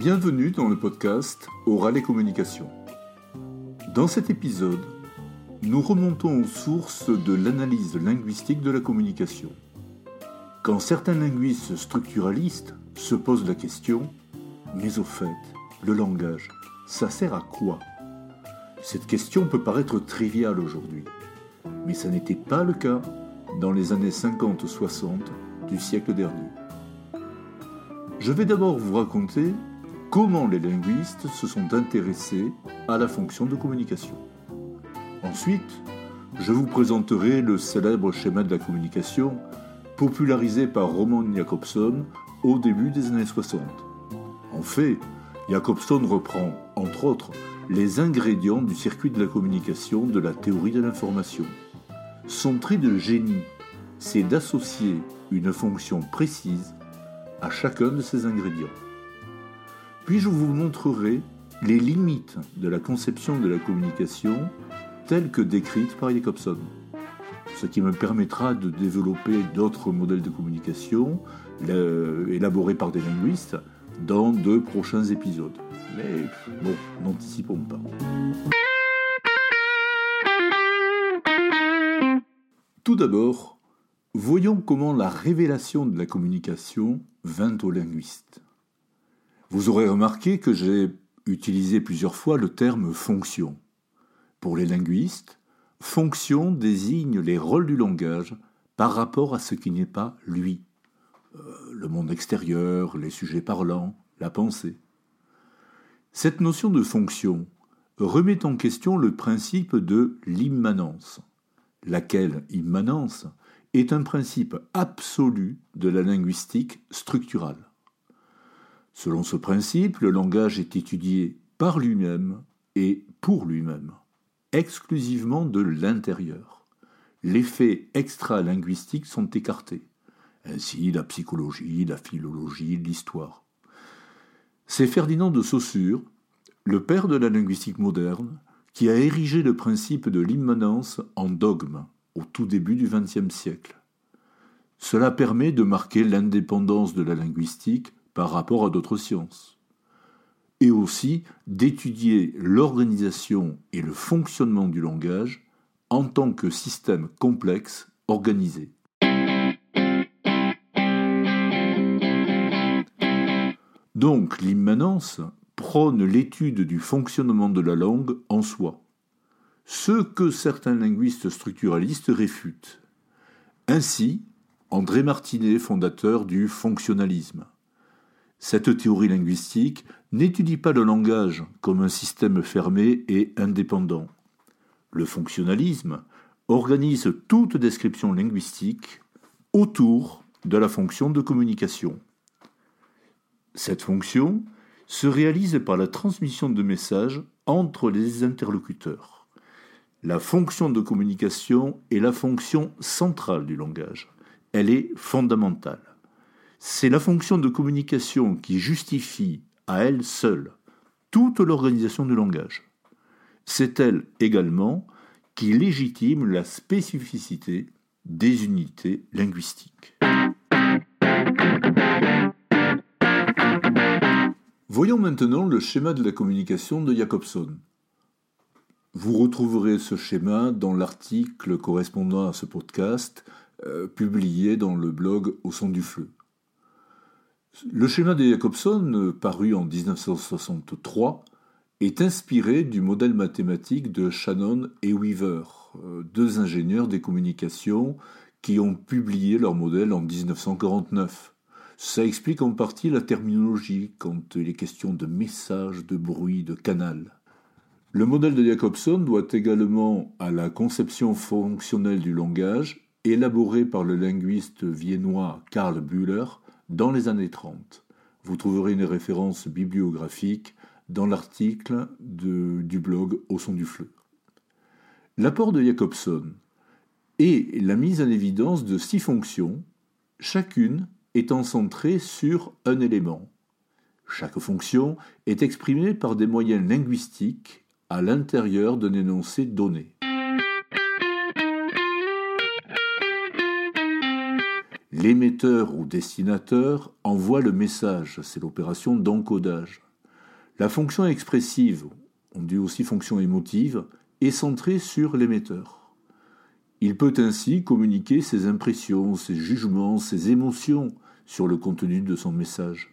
Bienvenue dans le podcast Oral et Communication. Dans cet épisode, nous remontons aux sources de l'analyse linguistique de la communication. Quand certains linguistes structuralistes se posent la question, mais au fait, le langage, ça sert à quoi? Cette question peut paraître triviale aujourd'hui, mais ça n'était pas le cas dans les années 50-60 du siècle dernier. Je vais d'abord vous raconter comment les linguistes se sont intéressés à la fonction de communication. Ensuite, je vous présenterai le célèbre schéma de la communication popularisé par Roman Jacobson au début des années 60. En fait, Jacobson reprend, entre autres, les ingrédients du circuit de la communication de la théorie de l'information. Son trait de génie, c'est d'associer une fonction précise à chacun de ces ingrédients. Puis je vous montrerai les limites de la conception de la communication telle que décrite par Jacobson, ce qui me permettra de développer d'autres modèles de communication élaborés par des linguistes dans de prochains épisodes. Mais bon, n'anticipons pas. Tout d'abord, voyons comment la révélation de la communication vint aux linguistes. Vous aurez remarqué que j'ai utilisé plusieurs fois le terme fonction. Pour les linguistes, fonction désigne les rôles du langage par rapport à ce qui n'est pas lui. Euh, le monde extérieur, les sujets parlants, la pensée. Cette notion de fonction remet en question le principe de l'immanence, laquelle immanence est un principe absolu de la linguistique structurale. Selon ce principe, le langage est étudié par lui-même et pour lui-même, exclusivement de l'intérieur. Les faits extra-linguistiques sont écartés, ainsi la psychologie, la philologie, l'histoire. C'est Ferdinand de Saussure, le père de la linguistique moderne, qui a érigé le principe de l'immanence en dogme au tout début du XXe siècle. Cela permet de marquer l'indépendance de la linguistique par rapport à d'autres sciences, et aussi d'étudier l'organisation et le fonctionnement du langage en tant que système complexe organisé. Donc l'immanence prône l'étude du fonctionnement de la langue en soi, ce que certains linguistes structuralistes réfutent. Ainsi, André Martinet, fondateur du fonctionnalisme, cette théorie linguistique n'étudie pas le langage comme un système fermé et indépendant. Le fonctionnalisme organise toute description linguistique autour de la fonction de communication. Cette fonction se réalise par la transmission de messages entre les interlocuteurs. La fonction de communication est la fonction centrale du langage. Elle est fondamentale. C'est la fonction de communication qui justifie à elle seule toute l'organisation du langage. C'est elle également qui légitime la spécificité des unités linguistiques. Voyons maintenant le schéma de la communication de Jacobson. Vous retrouverez ce schéma dans l'article correspondant à ce podcast euh, publié dans le blog Au son du feu. Le schéma de Jacobson, paru en 1963, est inspiré du modèle mathématique de Shannon et Weaver, euh, deux ingénieurs des communications qui ont publié leur modèle en 1949. Ça explique en partie la terminologie quand il est question de message, de bruit, de canal. Le modèle de Jacobson doit également à la conception fonctionnelle du langage, élaborée par le linguiste viennois Karl Bühler dans les années 30. Vous trouverez une référence bibliographique dans l'article du blog Au son du fleu. L'apport de Jacobson est la mise en évidence de six fonctions, chacune étant centrée sur un élément. Chaque fonction est exprimée par des moyens linguistiques à l'intérieur d'un énoncé donné. L'émetteur ou destinateur envoie le message, c'est l'opération d'encodage. La fonction expressive, on dit aussi fonction émotive, est centrée sur l'émetteur. Il peut ainsi communiquer ses impressions, ses jugements, ses émotions sur le contenu de son message.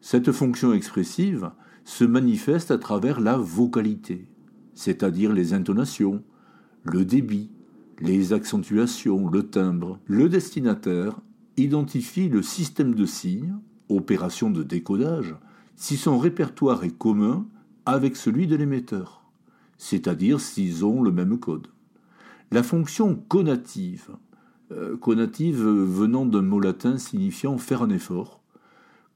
Cette fonction expressive se manifeste à travers la vocalité, c'est-à-dire les intonations, le débit, les accentuations, le timbre. Le destinataire identifie le système de signes, opération de décodage, si son répertoire est commun avec celui de l'émetteur, c'est-à-dire s'ils ont le même code. La fonction conative, euh, conative venant d'un mot latin signifiant faire un effort,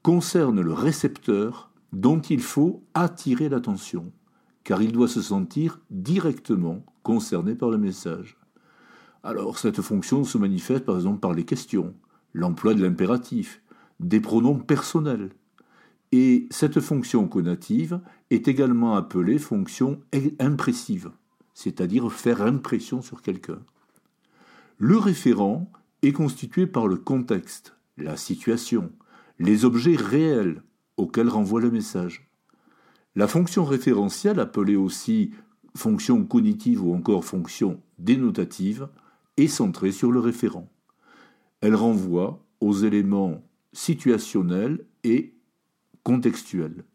concerne le récepteur dont il faut attirer l'attention, car il doit se sentir directement concerné par le message. Alors cette fonction se manifeste par exemple par les questions, l'emploi de l'impératif, des pronoms personnels. Et cette fonction conative est également appelée fonction impressive, c'est-à-dire faire impression sur quelqu'un. Le référent est constitué par le contexte, la situation, les objets réels auxquels renvoie le message. La fonction référentielle, appelée aussi fonction cognitive ou encore fonction dénotative, est centrée sur le référent. Elle renvoie aux éléments situationnels et contextuels.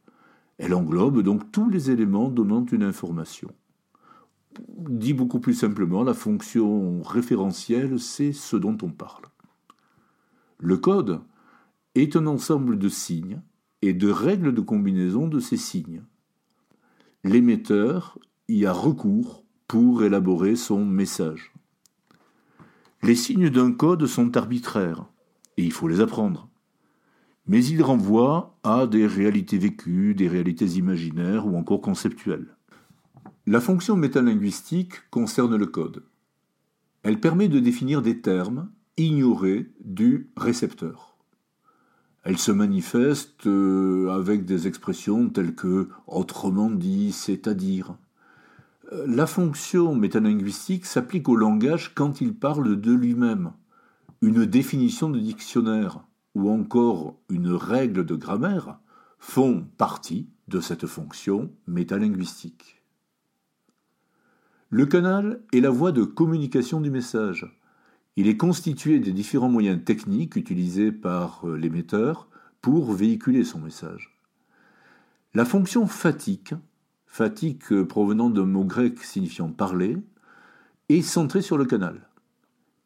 Elle englobe donc tous les éléments donnant une information. Dit beaucoup plus simplement, la fonction référentielle, c'est ce dont on parle. Le code est un ensemble de signes et de règles de combinaison de ces signes. L'émetteur y a recours pour élaborer son message. Les signes d'un code sont arbitraires, et il faut les apprendre. Mais ils renvoient à des réalités vécues, des réalités imaginaires ou encore conceptuelles. La fonction métalinguistique concerne le code. Elle permet de définir des termes ignorés du récepteur. Elle se manifeste euh, avec des expressions telles que autrement dit, c'est-à-dire, la fonction métalinguistique s'applique au langage quand il parle de lui-même. Une définition de dictionnaire ou encore une règle de grammaire font partie de cette fonction métalinguistique. Le canal est la voie de communication du message. Il est constitué des différents moyens techniques utilisés par l'émetteur pour véhiculer son message. La fonction fatigue fatigue provenant d'un mot grec signifiant parler, est centrée sur le canal.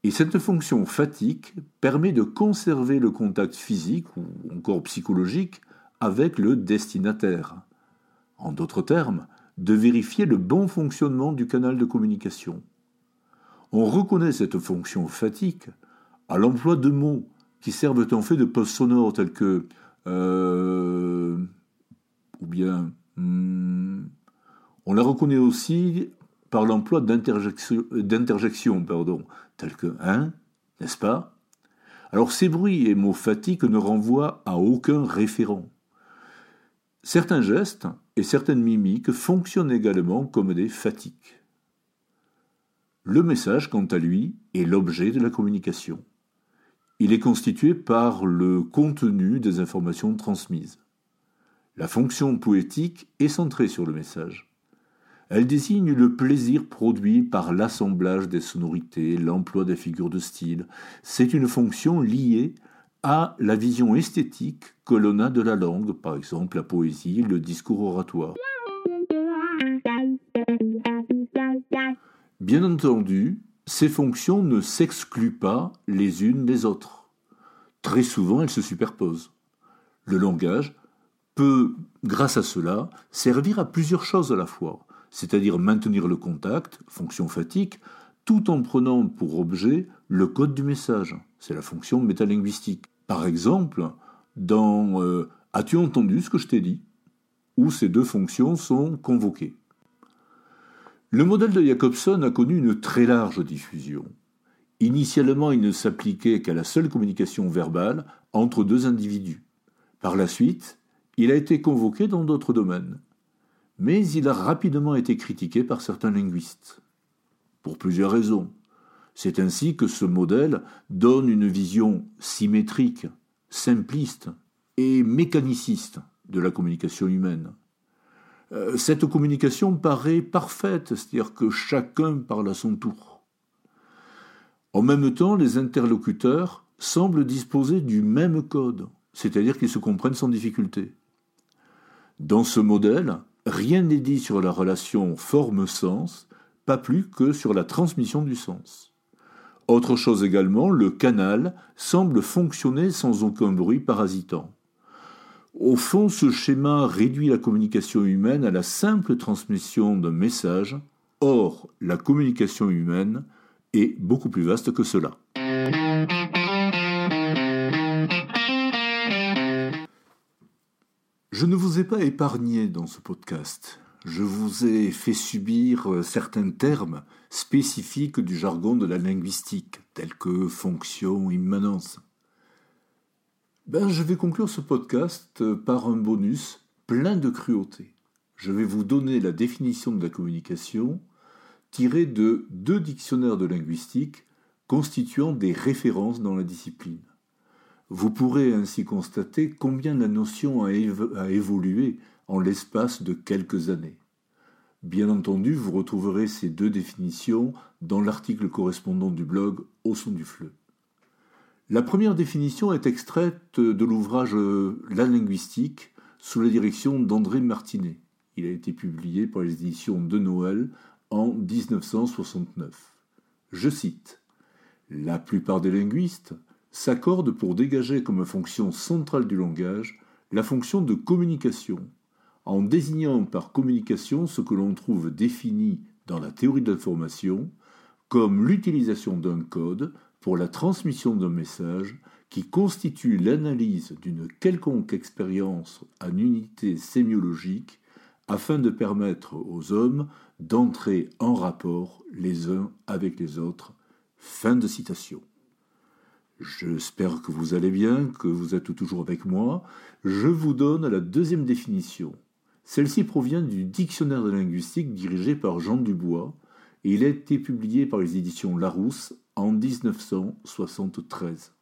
Et cette fonction fatigue permet de conserver le contact physique ou encore psychologique avec le destinataire. En d'autres termes, de vérifier le bon fonctionnement du canal de communication. On reconnaît cette fonction fatigue à l'emploi de mots qui servent en fait de poste sonore tels que euh, ou bien. On la reconnaît aussi par l'emploi d'interjections, pardon, telles que hein, n'est-ce pas? Alors ces bruits et mots fatigue ne renvoient à aucun référent. Certains gestes et certaines mimiques fonctionnent également comme des fatigues. Le message, quant à lui, est l'objet de la communication. Il est constitué par le contenu des informations transmises. La fonction poétique est centrée sur le message. Elle désigne le plaisir produit par l'assemblage des sonorités, l'emploi des figures de style. C'est une fonction liée à la vision esthétique que l'on a de la langue, par exemple la poésie, le discours oratoire. Bien entendu, ces fonctions ne s'excluent pas les unes des autres. Très souvent, elles se superposent. Le langage peut, grâce à cela, servir à plusieurs choses à la fois, c'est-à-dire maintenir le contact, fonction fatigue, tout en prenant pour objet le code du message. C'est la fonction métalinguistique. Par exemple, dans euh, As-tu entendu ce que je t'ai dit? Où ces deux fonctions sont convoquées. Le modèle de Jacobson a connu une très large diffusion. Initialement, il ne s'appliquait qu'à la seule communication verbale entre deux individus. Par la suite, il a été convoqué dans d'autres domaines, mais il a rapidement été critiqué par certains linguistes. Pour plusieurs raisons. C'est ainsi que ce modèle donne une vision symétrique, simpliste et mécaniciste de la communication humaine. euh, cette communication paraît parfaite, c'est-à-dire que chacun parle à son tour. En même temps, les interlocuteurs semblent disposer du même code, c'est-à-dire qu'ils se comprennent sans difficulté. Dans ce modèle, rien n'est dit sur la relation forme-sens, pas plus que sur la transmission du sens. Autre chose également, le canal semble fonctionner sans aucun bruit parasitant. Au fond, ce schéma réduit la communication humaine à la simple transmission d'un message, or la communication humaine est beaucoup plus vaste que cela. Je ne vous ai pas épargné dans ce podcast. Je vous ai fait subir euh, certains termes spécifiques du jargon de la linguistique, tels que fonction, immanence. Ben, je vais conclure ce podcast euh, par un bonus plein de cruauté. Je vais vous donner la définition de la communication tirée de deux dictionnaires de linguistique constituant des références dans la discipline. Vous pourrez ainsi constater combien la notion a, évolué en l'espace de quelques années. Bien entendu, vous retrouverez ces deux définitions dans l'article correspondant du blog Au son du fleu. La première définition est extraite de l'ouvrage La linguistique sous la direction d'André Martinet. Il a été publié par les éditions de Noël en 1969. Je cite La plupart des linguistes s'accordent pour dégager comme fonction centrale du langage la fonction de communication, en désignant par communication ce que l'on trouve défini dans la théorie de l'information comme l'utilisation d'un code pour la transmission d'un message qui constitue l'analyse d'une quelconque expérience en unité sémiologique afin de permettre aux hommes d'entrer en rapport les uns avec les autres. Fin de citation. J'espère que vous allez bien, que vous êtes toujours avec moi. Je vous donne la deuxième définition. Celle-ci provient du Dictionnaire de linguistique dirigé par Jean Dubois et il a été publié par les éditions Larousse en 1973.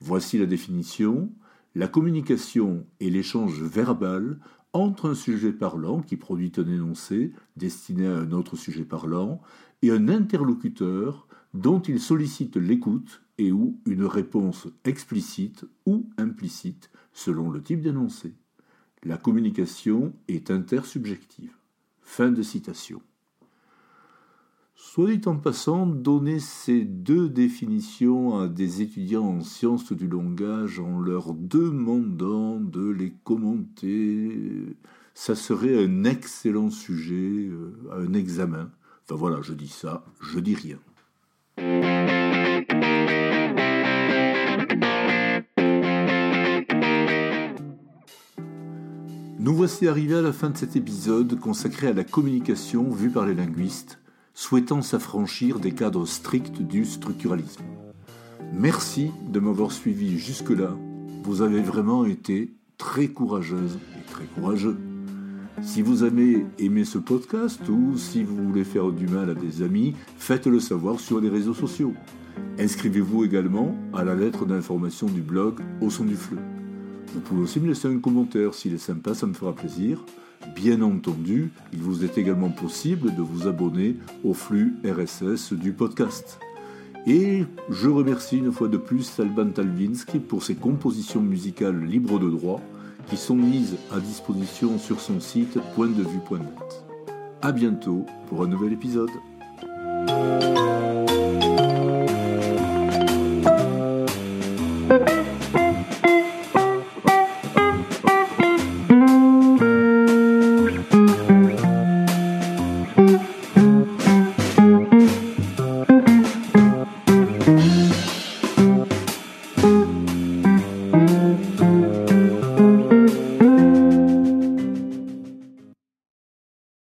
Voici la définition. La communication est l'échange verbal entre un sujet parlant qui produit un énoncé destiné à un autre sujet parlant et un interlocuteur dont il sollicite l'écoute et ou une réponse explicite ou implicite selon le type d'énoncé. La communication est intersubjective. Fin de citation. Soit dit en passant, donner ces deux définitions à des étudiants en sciences du langage en leur demandant de les commenter, ça serait un excellent sujet euh, à un examen. Enfin voilà, je dis ça, je dis rien. Nous voici arrivés à la fin de cet épisode consacré à la communication vue par les linguistes, souhaitant s'affranchir des cadres stricts du structuralisme. Merci de m'avoir suivi jusque-là. Vous avez vraiment été très courageuse et très courageux. Si vous avez aimé ce podcast ou si vous voulez faire du mal à des amis, faites-le savoir sur les réseaux sociaux. Inscrivez-vous également à la lettre d'information du blog Au son du fleu. Vous pouvez aussi me laisser un commentaire s'il est sympa, ça me fera plaisir. Bien entendu, il vous est également possible de vous abonner au flux RSS du podcast. Et je remercie une fois de plus Alban Talvinski pour ses compositions musicales libres de droit qui sont mises à disposition sur son site pointdevue.net. A bientôt pour un nouvel épisode.